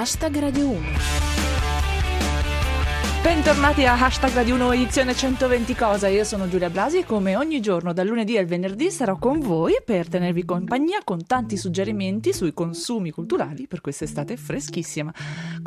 Hashtag Radio 1. Bentornati a Hashtag Radio 1 edizione 120 cosa, io sono Giulia Blasi e come ogni giorno dal lunedì al venerdì sarò con voi per tenervi compagnia con tanti suggerimenti sui consumi culturali per quest'estate freschissima.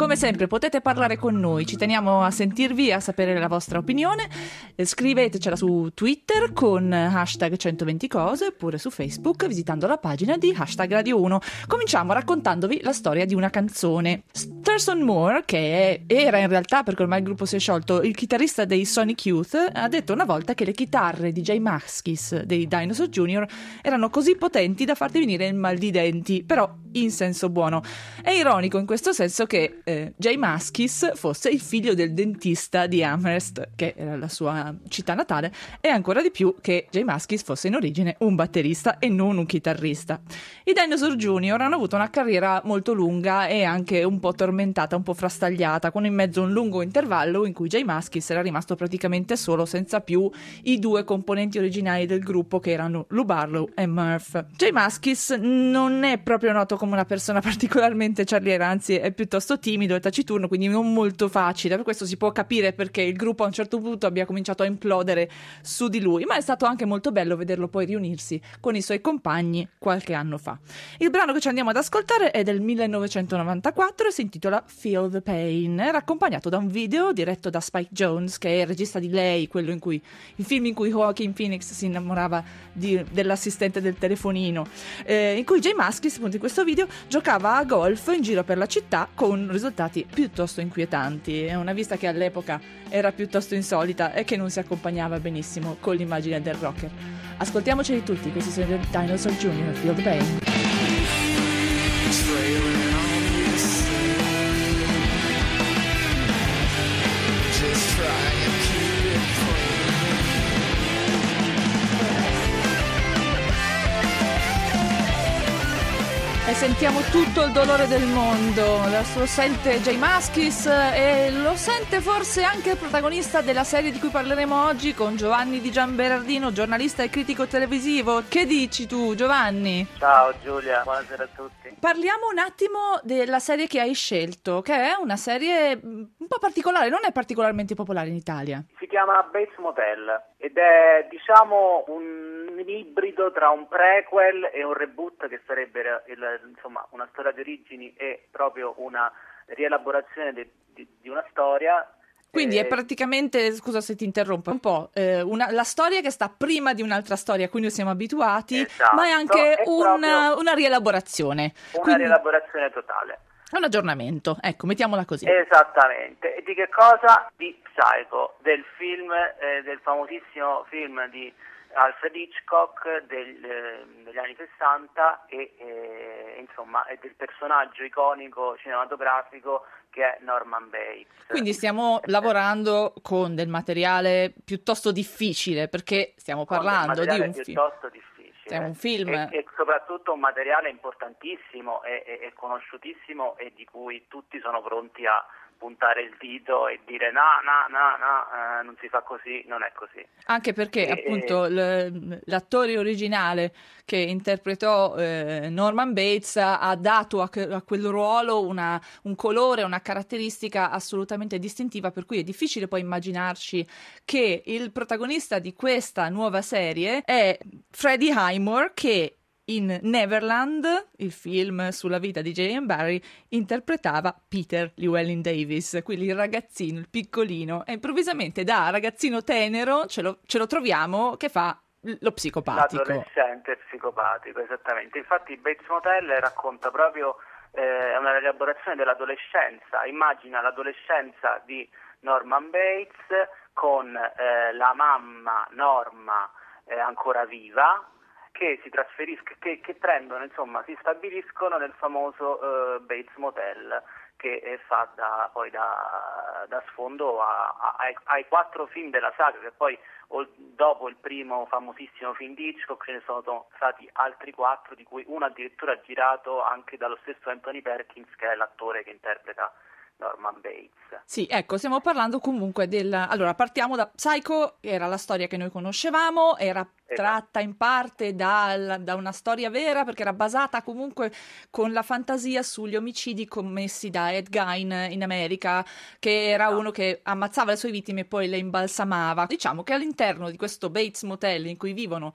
Come sempre potete parlare con noi, ci teniamo a sentirvi e a sapere la vostra opinione, scrivetecela su Twitter con hashtag 120 cose oppure su Facebook visitando la pagina di Hashtag Radio 1. Cominciamo raccontandovi la storia di una canzone. Thurston Moore, che era in realtà perché ormai il gruppo si è sciolto, il chitarrista dei Sonic Youth ha detto una volta che le chitarre di Jay Maskis dei Dinosaur Jr. erano così potenti da farti venire il mal di denti, però in senso buono. È ironico in questo senso che eh, Jay Maskis fosse il figlio del dentista di Amherst, che era la sua città natale, e ancora di più che Jay Maskis fosse in origine un batterista e non un chitarrista. I Dinosaur Jr. hanno avuto una carriera molto lunga e anche un po' tormentata, un po' frastagliata, con in mezzo un lungo intervallo in cui Jay Maskis era rimasto praticamente solo senza più i due componenti originali del gruppo che erano Lou Barlow e Murph. Jay Maskis non è proprio noto come una persona particolarmente charliera, anzi è piuttosto timido e taciturno, quindi non molto facile. Per questo si può capire perché il gruppo a un certo punto abbia cominciato a implodere su di lui, ma è stato anche molto bello vederlo poi riunirsi con i suoi compagni qualche anno fa. Il brano che ci andiamo ad ascoltare è del 1994 e si intitola Feel the Pain. Era accompagnato da un video diretto da Spike Jones, che è il regista di Lei, quello in cui il film in cui Joaquin Phoenix si innamorava di, dell'assistente del telefonino, eh, in cui Jay Maskis, appunto in questo video, giocava a golf in giro per la città con risultati piuttosto inquietanti. È una vista che all'epoca era piuttosto insolita e che non si accompagnava benissimo con l'immagine del rocker. Ascoltiamoceli tutti, questi sono i Dinosaur Jr. Feel the Pain. Sentiamo tutto il dolore del mondo. Lo sente Jay Maskis e lo sente forse anche il protagonista della serie di cui parleremo oggi con Giovanni Di Gianberardino, giornalista e critico televisivo. Che dici tu, Giovanni? Ciao Giulia, buonasera a tutti. Parliamo un attimo della serie che hai scelto, che è una serie un po' particolare, non è particolarmente popolare in Italia. Si chiama Bates Motel ed è diciamo un ibrido tra un prequel e un reboot che sarebbe il, insomma, una storia di origini e proprio una rielaborazione di, di, di una storia quindi è praticamente, scusa se ti interrompo, un po' eh, una, la storia che sta prima di un'altra storia a cui noi siamo abituati, esatto, ma è anche è una, una, rielaborazione. Una Quindi, rielaborazione totale. Un aggiornamento, ecco, mettiamola così. Esattamente. E di che cosa? Di Psycho, del film, eh, del famosissimo film di Alfred Hitchcock del, eh, degli anni 60 e eh, insomma è del personaggio iconico cinematografico che è Norman Bates. Quindi stiamo lavorando con del materiale piuttosto difficile perché stiamo parlando di un film. Piuttosto difficile. È un film. E, e, soprattutto un materiale importantissimo e, e, e conosciutissimo e di cui tutti sono pronti a puntare il dito e dire no, no, no, no, eh, non si fa così, non è così. Anche perché e, appunto l- l'attore originale che interpretò eh, Norman Bates ha dato a, a quel ruolo una, un colore, una caratteristica assolutamente distintiva, per cui è difficile poi immaginarci che il protagonista di questa nuova serie è Freddie Highmore che in Neverland, il film sulla vita di J.M. Barry, interpretava Peter Llewellyn Davis, quindi il ragazzino, il piccolino, e improvvisamente da ragazzino tenero ce lo, ce lo troviamo che fa lo psicopatico. L'adolescente psicopatico, esattamente. Infatti Bates Motel racconta proprio eh, una rielaborazione dell'adolescenza. Immagina l'adolescenza di Norman Bates con eh, la mamma Norma eh, ancora viva che si trasferiscono, che, che, prendono, insomma, si stabiliscono nel famoso uh, Bates Motel che fa da, poi da, da sfondo a, a, ai, ai, quattro film della saga che poi o, dopo il primo famosissimo film di Hitchcock ce ne sono stati altri quattro di cui uno addirittura girato anche dallo stesso Anthony Perkins che è l'attore che interpreta Norman Bates. Sì, ecco, stiamo parlando comunque del... Allora, partiamo da Psycho, era la storia che noi conoscevamo, era tratta in parte da, da, una storia vera perché era basata comunque con la fantasia sugli omicidi commessi da Ed Gein in America, che era esatto. uno che ammazzava le sue vittime e poi le imbalsamava. Diciamo che all'interno di questo Bates Motel in cui vivono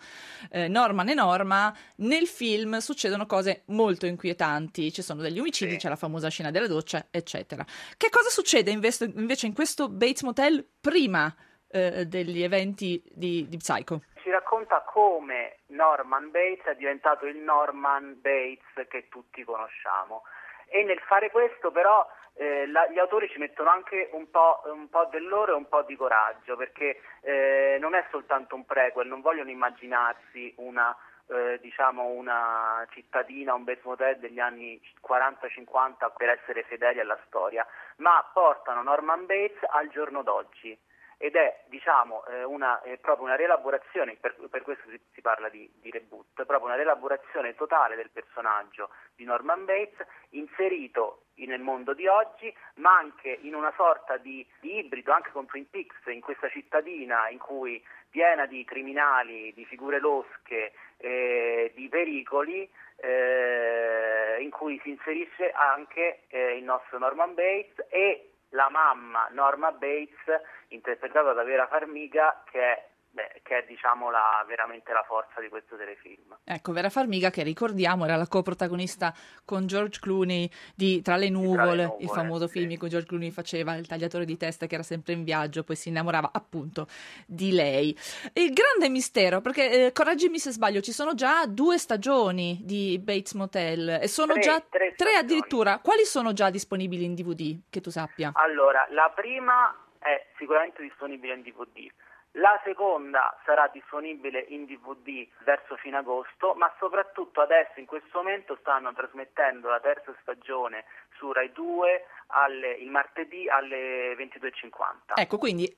eh, Norman e Norma, nel film succedono cose molto inquietanti. Ci sono degli omicidi, sì. c'è la famosa scena della doccia, eccetera. Che cosa succede invece, in questo Bates Motel prima eh, degli eventi di, di Psycho? ci racconta come Norman Bates è diventato il Norman Bates che tutti conosciamo. E nel fare questo però eh, la, gli autori ci mettono anche un po', un po', del loro e un po' di coraggio, perché eh, non è soltanto un prequel, non vogliono immaginarsi una, eh, diciamo una cittadina, un base motel degli anni 40-50 per essere fedeli alla storia, ma portano Norman Bates al giorno d'oggi ed è diciamo, eh, una, è proprio una rielaborazione, per, per questo si, si parla di, di, reboot, proprio una rielaborazione totale del personaggio di Norman Bates inserito nel mondo di oggi, ma anche in una sorta di, di ibrido anche con Twin Peaks, in questa cittadina in cui piena di criminali, di figure losche, eh, di pericoli, eh, in cui si inserisce anche eh, il nostro Norman Bates e la mamma Norma Bates, interpretata da Vera Farmiga, che è Beh, che è diciamo la, veramente la forza di questo telefilm. Ecco, Vera Farmiga che ricordiamo era la coprotagonista con George Clooney di Tra le nuvole, Tra le nuvole il famoso sì. film in cui George Clooney faceva il tagliatore di testa che era sempre in viaggio, poi si innamorava appunto di lei. Il grande mistero, perché eh, correggimi se sbaglio, ci sono già due stagioni di Bates Motel e sono tre, già tre, tre addirittura. Quali sono già disponibili in DVD che tu sappia? Allora, la prima è sicuramente disponibile in DVD. La seconda sarà disponibile in DVD verso fine agosto, ma soprattutto adesso in questo momento stanno trasmettendo la terza stagione su Rai 2 alle, il martedì alle 22.50. Ecco, quindi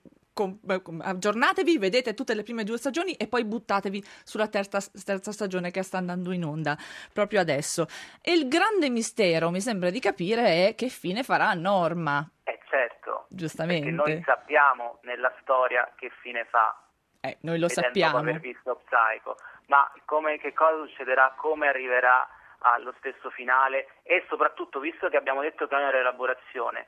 aggiornatevi, vedete tutte le prime due stagioni e poi buttatevi sulla terza, terza, stagione che sta andando in onda proprio adesso. E il grande mistero, mi sembra di capire, è che fine farà Norma. Giustamente. Perché noi sappiamo nella storia che fine fa. Eh, noi lo sappiamo. Dopo aver visto Psycho. Ma come, che cosa succederà, come arriverà allo stesso finale e soprattutto, visto che abbiamo detto che è una rielaborazione,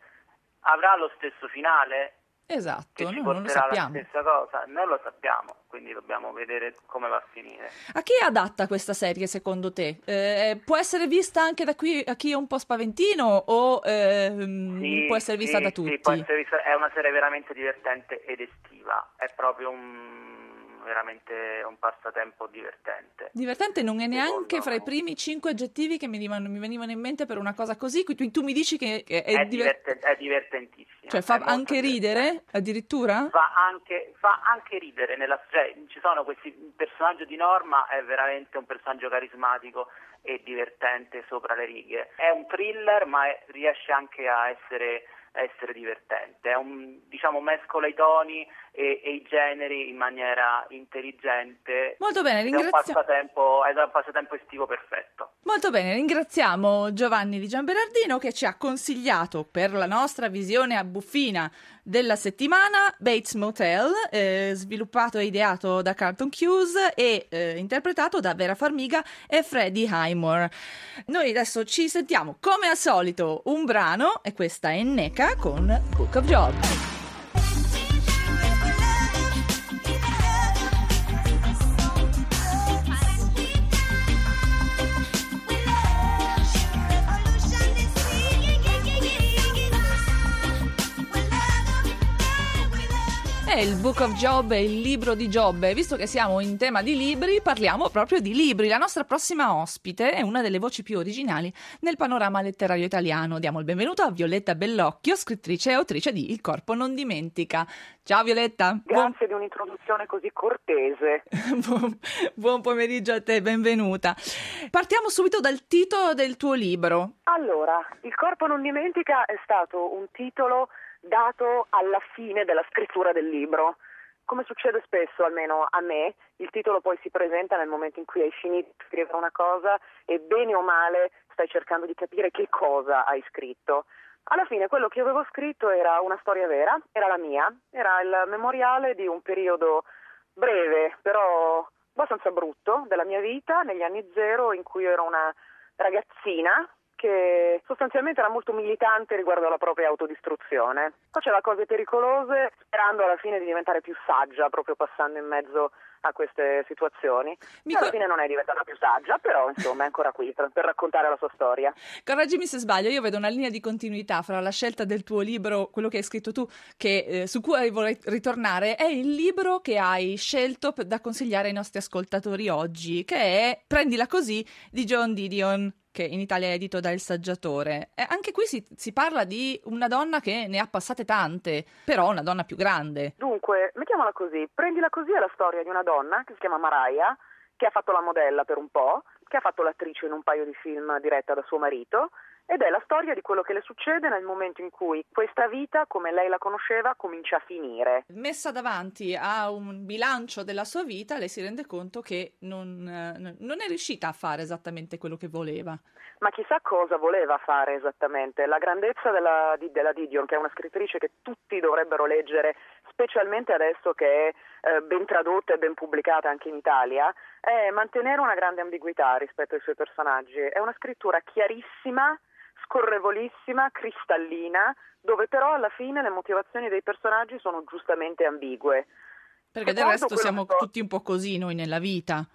avrà lo stesso finale? Esatto, noi non lo sappiamo. la stessa cosa? Non lo sappiamo, quindi dobbiamo vedere come va a finire. A chi è adatta questa serie secondo te? Eh, può essere vista anche da qui a chi è un po' spaventino o eh, sì, può essere vista sì, da tutti? Sì, vista, è una serie veramente divertente ed estiva, è proprio un veramente un passatempo divertente. Divertente non è neanche Secondo... fra i primi cinque aggettivi che mi, venivano, mi venivano in mente per una cosa così, tu, tu mi dici che è, è, divert... è divertentissimo. Cioè fa anche ridere addirittura? Fa anche, fa anche ridere, nella... cioè, ci sono questi, il personaggio di Norma è veramente un personaggio carismatico e divertente sopra le righe. È un thriller ma è, riesce anche a essere essere divertente. È un, diciamo, mescola i toni e, e, i generi in maniera intelligente. Molto bene, ringraziamo. È un passatempo, è un passatempo estivo perfetto. Molto bene, ringraziamo Giovanni di Gianberardino che ci ha consigliato per la nostra visione a buffina della settimana Bates Motel, eh, sviluppato e ideato da Carlton Hughes e eh, interpretato da Vera Farmiga e Freddie Highmore. Noi adesso ci sentiamo come al solito un brano e questa è Neca con Book of Job. Il Book of Job, il libro di Giobbe. Visto che siamo in tema di libri, parliamo proprio di libri. La nostra prossima ospite è una delle voci più originali nel panorama letterario italiano. Diamo il benvenuto a Violetta Bellocchio, scrittrice e autrice di Il corpo non dimentica. Ciao Violetta. Grazie buon... di un'introduzione così cortese. buon pomeriggio a te, benvenuta. Partiamo subito dal titolo del tuo libro. Allora, Il corpo non dimentica è stato un titolo dato alla fine della scrittura del libro. Come succede spesso, almeno a me, il titolo poi si presenta nel momento in cui hai finito di scrivere una cosa e bene o male stai cercando di capire che cosa hai scritto. Alla fine quello che avevo scritto era una storia vera, era la mia, era il memoriale di un periodo breve, però abbastanza brutto della mia vita negli anni zero in cui ero una ragazzina che sostanzialmente era molto militante riguardo alla propria autodistruzione. Faceva cose pericolose sperando alla fine di diventare più saggia, proprio passando in mezzo a queste situazioni. Mi alla fine non è diventata più saggia, però insomma è ancora qui per, per, raccontare la sua storia. Correggimi se sbaglio, io vedo una linea di continuità fra la scelta del tuo libro, quello che hai scritto tu, che, eh, su cui vorrei ritornare, è il libro che hai scelto per, da consigliare ai nostri ascoltatori oggi, che è Prendila così di John Didion che in Italia è edito da Il Saggiatore. E anche qui si, si, parla di una donna che ne ha passate tante, però una donna più grande. Dunque, mettiamola così, prendila così è la storia di una donna che si chiama Mariah, che ha fatto la modella per un po', che ha fatto l'attrice in un paio di film diretta da suo marito ed è la storia di quello che le succede nel momento in cui questa vita, come lei la conosceva, comincia a finire. Messa davanti a un bilancio della sua vita, lei si rende conto che non, eh, non è riuscita a fare esattamente quello che voleva. Ma chissà cosa voleva fare esattamente. La grandezza della, della Didion, che è una scrittrice che tutti dovrebbero leggere, specialmente adesso che è eh, ben tradotta e ben pubblicata anche in Italia, è mantenere una grande ambiguità rispetto ai suoi personaggi. È una scrittura chiarissima scorrevolissima, cristallina, dove però alla fine le motivazioni dei personaggi sono giustamente ambigue. Perché del resto siamo so... tutti un po' così noi nella vita.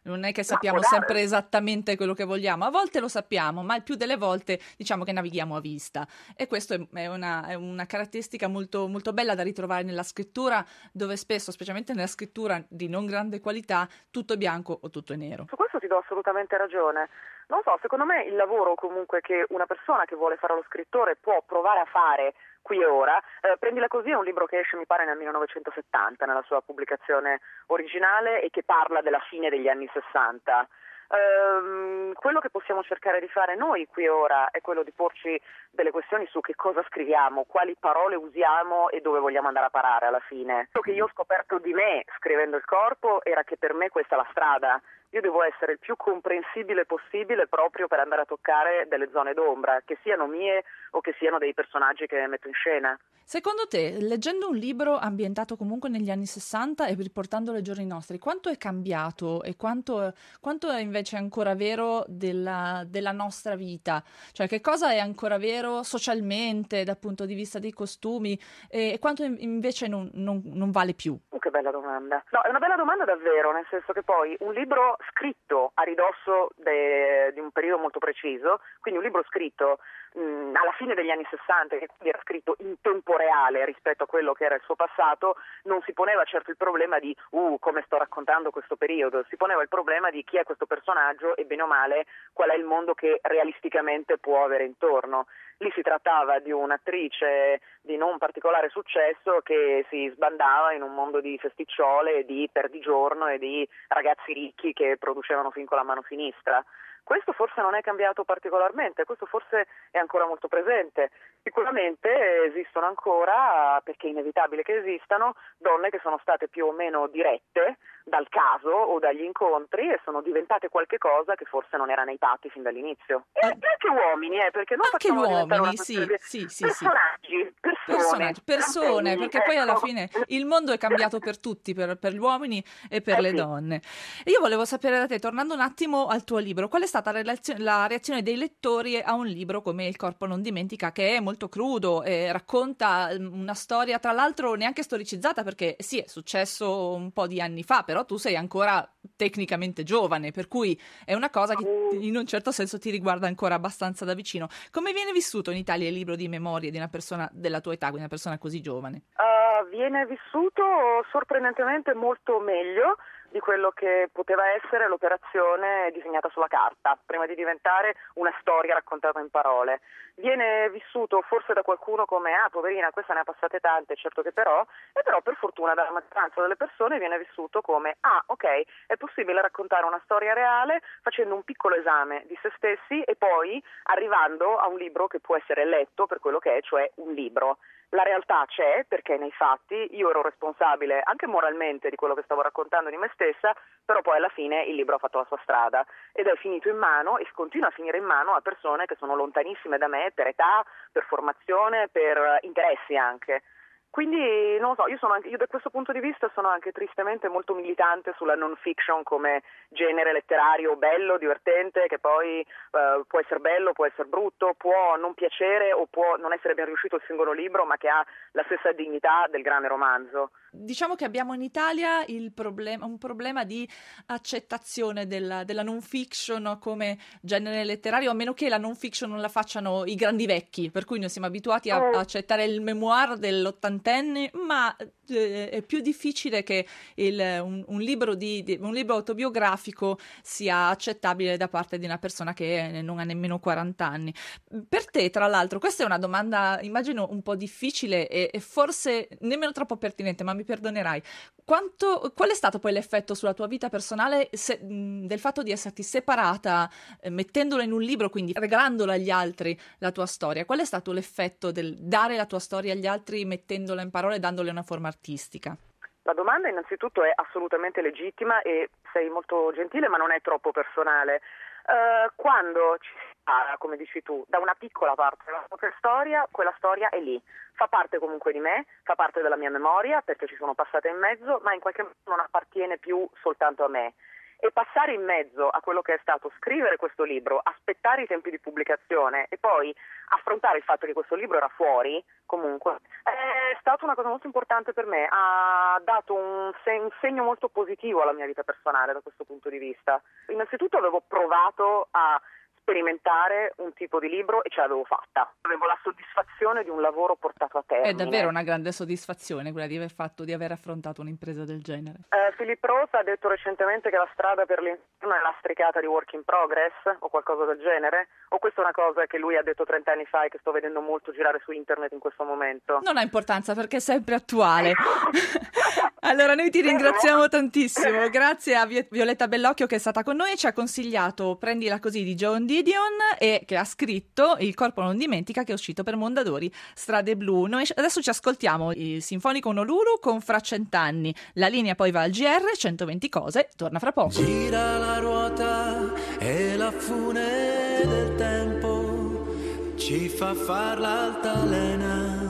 Non è che sappiamo sempre esattamente quello che vogliamo, a volte lo sappiamo, ma il più delle volte diciamo che navighiamo a vista. E questa è una, è una caratteristica molto, molto bella da ritrovare nella scrittura, dove spesso, specialmente nella scrittura di non grande qualità, tutto è bianco o tutto è nero. Su questo ti do assolutamente ragione. Non so, secondo me il lavoro comunque che una persona che vuole fare lo scrittore può provare a fare qui e ora, eh, Prendila così è un libro che esce mi pare nel 1970 nella sua pubblicazione originale e che parla della fine degli anni 60. Ehm, quello che possiamo cercare di fare noi qui e ora è quello di porci delle questioni su che cosa scriviamo, quali parole usiamo e dove vogliamo andare a parare alla fine. Quello che io ho scoperto di me scrivendo il corpo era che per me questa è la strada, io devo essere il più comprensibile possibile proprio per andare a toccare delle zone d'ombra, che siano mie o che siano dei personaggi che metto in scena. Secondo te, leggendo un libro ambientato comunque negli anni 60 e riportandolo ai giorni nostri, quanto è cambiato e quanto, quanto è invece ancora vero della, della, nostra vita? Cioè, che cosa è ancora vero socialmente dal punto di vista dei costumi e quanto invece non, non, non vale più? Oh, che bella domanda. No, è una bella domanda davvero, nel senso che poi un libro scritto a ridosso de, di un periodo molto preciso, quindi un libro scritto mh, alla fine degli anni 60, che quindi era scritto in tempo reale rispetto a quello che era il suo passato, non si poneva certo il problema di uh, come sto raccontando questo periodo, si poneva il problema di chi è questo personaggio e bene o male qual è il mondo che realisticamente può avere intorno. Lì si trattava di un'attrice di non particolare successo che si sbandava in un mondo di festicciole, di perdigiorno e di ragazzi ricchi che producevano film con la mano sinistra. Questo forse non è cambiato particolarmente, questo forse è ancora molto presente. Sicuramente esistono ancora, perché è inevitabile che esistano, donne che sono state più o meno dirette dal caso o dagli incontri e sono diventate qualche cosa che forse non era nei patti fin dall'inizio. E anche uomini, eh, perché non anche uomini, sì, sì, sì, personaggi, persone, persone, perché poi alla ecco. fine il mondo è cambiato per tutti, per, per gli uomini e per eh le sì. donne. E io volevo sapere da te, tornando un attimo al tuo libro, qual è stata la reazione, la reazione dei lettori a un libro come Il corpo non dimentica, che è molto crudo e racconta mm, una storia, tra l'altro neanche storicizzata, perché sì, è successo un po' di anni fa, però tu sei ancora tecnicamente giovane, per cui è una cosa che in un certo senso ti riguarda ancora abbastanza da vicino. Come viene vissuto in Italia il libro di memorie di una persona della tua età, quindi una persona così giovane? Uh, viene vissuto sorprendentemente molto meglio di quello che poteva essere l'operazione disegnata sulla carta, prima di diventare una storia raccontata in parole. Viene vissuto forse da qualcuno come ah poverina questa ne ha passate tante, certo che però, e però per fortuna dalla maggioranza delle persone viene vissuto come ah ok è possibile raccontare una storia reale facendo un piccolo esame di se stessi e poi arrivando a un libro che può essere letto per quello che è, cioè un libro. La realtà c'è perché nei fatti io ero responsabile anche moralmente di quello che stavo raccontando di me stessa, però poi alla fine il libro ha fatto la sua strada ed è finito in mano e continua a finire in mano a persone che sono lontanissime da me per età, per formazione, per interessi anche. Quindi non lo so, io, anche, io, da questo punto di vista sono anche tristemente molto militante sulla non fiction come genere letterario bello, divertente, che poi uh, può essere bello, può essere brutto, può non piacere o può non essere ben riuscito il singolo libro, ma che ha la stessa dignità del grande romanzo. Diciamo che abbiamo in Italia problem- un problema di accettazione della, della, non fiction come genere letterario, a meno che la non fiction non la facciano i grandi vecchi, per cui noi siamo abituati a, a oh. accettare il memoir dell'ottantenne, ma eh, è più difficile che il, un, un, libro di, di, un, libro autobiografico sia accettabile da parte di una persona che non ha nemmeno 40 anni. Per te, tra l'altro, questa è una domanda, immagino, un po' difficile e, e forse nemmeno troppo pertinente, ma mi perdonerai. Quanto, qual è stato poi l'effetto sulla tua vita personale se, del fatto di esserti separata, eh, mettendola in un libro, quindi regalandola agli altri la tua storia? Qual è stato l'effetto del dare la tua storia agli altri, mettendola in parole e dandole una forma artistica? La domanda innanzitutto è assolutamente legittima e sei molto gentile, ma non è troppo personale. Uh, quando ci separa, come dici tu, da una piccola parte della propria storia, quella storia è lì. Fa parte comunque di me, fa parte della mia memoria perché ci sono passata in mezzo, ma in qualche modo non appartiene più soltanto a me e passare in mezzo a quello che è stato scrivere questo libro, aspettare i tempi di pubblicazione e poi affrontare il fatto che questo libro era fuori, comunque, è stata una cosa molto importante per me, ha dato un segno molto positivo alla mia vita personale da questo punto di vista. Innanzitutto avevo provato a sperimentare un tipo di libro e ce l'avevo fatta. Avevo la soddisfazione di un lavoro portato a termine. È davvero una grande soddisfazione quella di aver fatto, di aver affrontato un'impresa del genere. Eh, Philip Roth ha detto recentemente che la strada per l'interno è lastricata di work in progress o qualcosa del genere. O questa è una cosa che lui ha detto 30 anni fa e che sto vedendo molto girare su internet in questo momento? Non ha importanza perché è sempre attuale. allora noi ti ringraziamo tantissimo. Grazie a Violetta Bellocchio che è stata con noi e ci ha consigliato Prendila così di John Dee Gideon e che ha scritto Il corpo non dimentica che è uscito per Mondadori Strade Blu. Noi adesso ci ascoltiamo il Sinfonico Nolulu con Fra Cent'anni. La linea poi va al GR, 120 cose, torna fra poco. Gira la ruota e la fune del tempo ci fa far l'altalena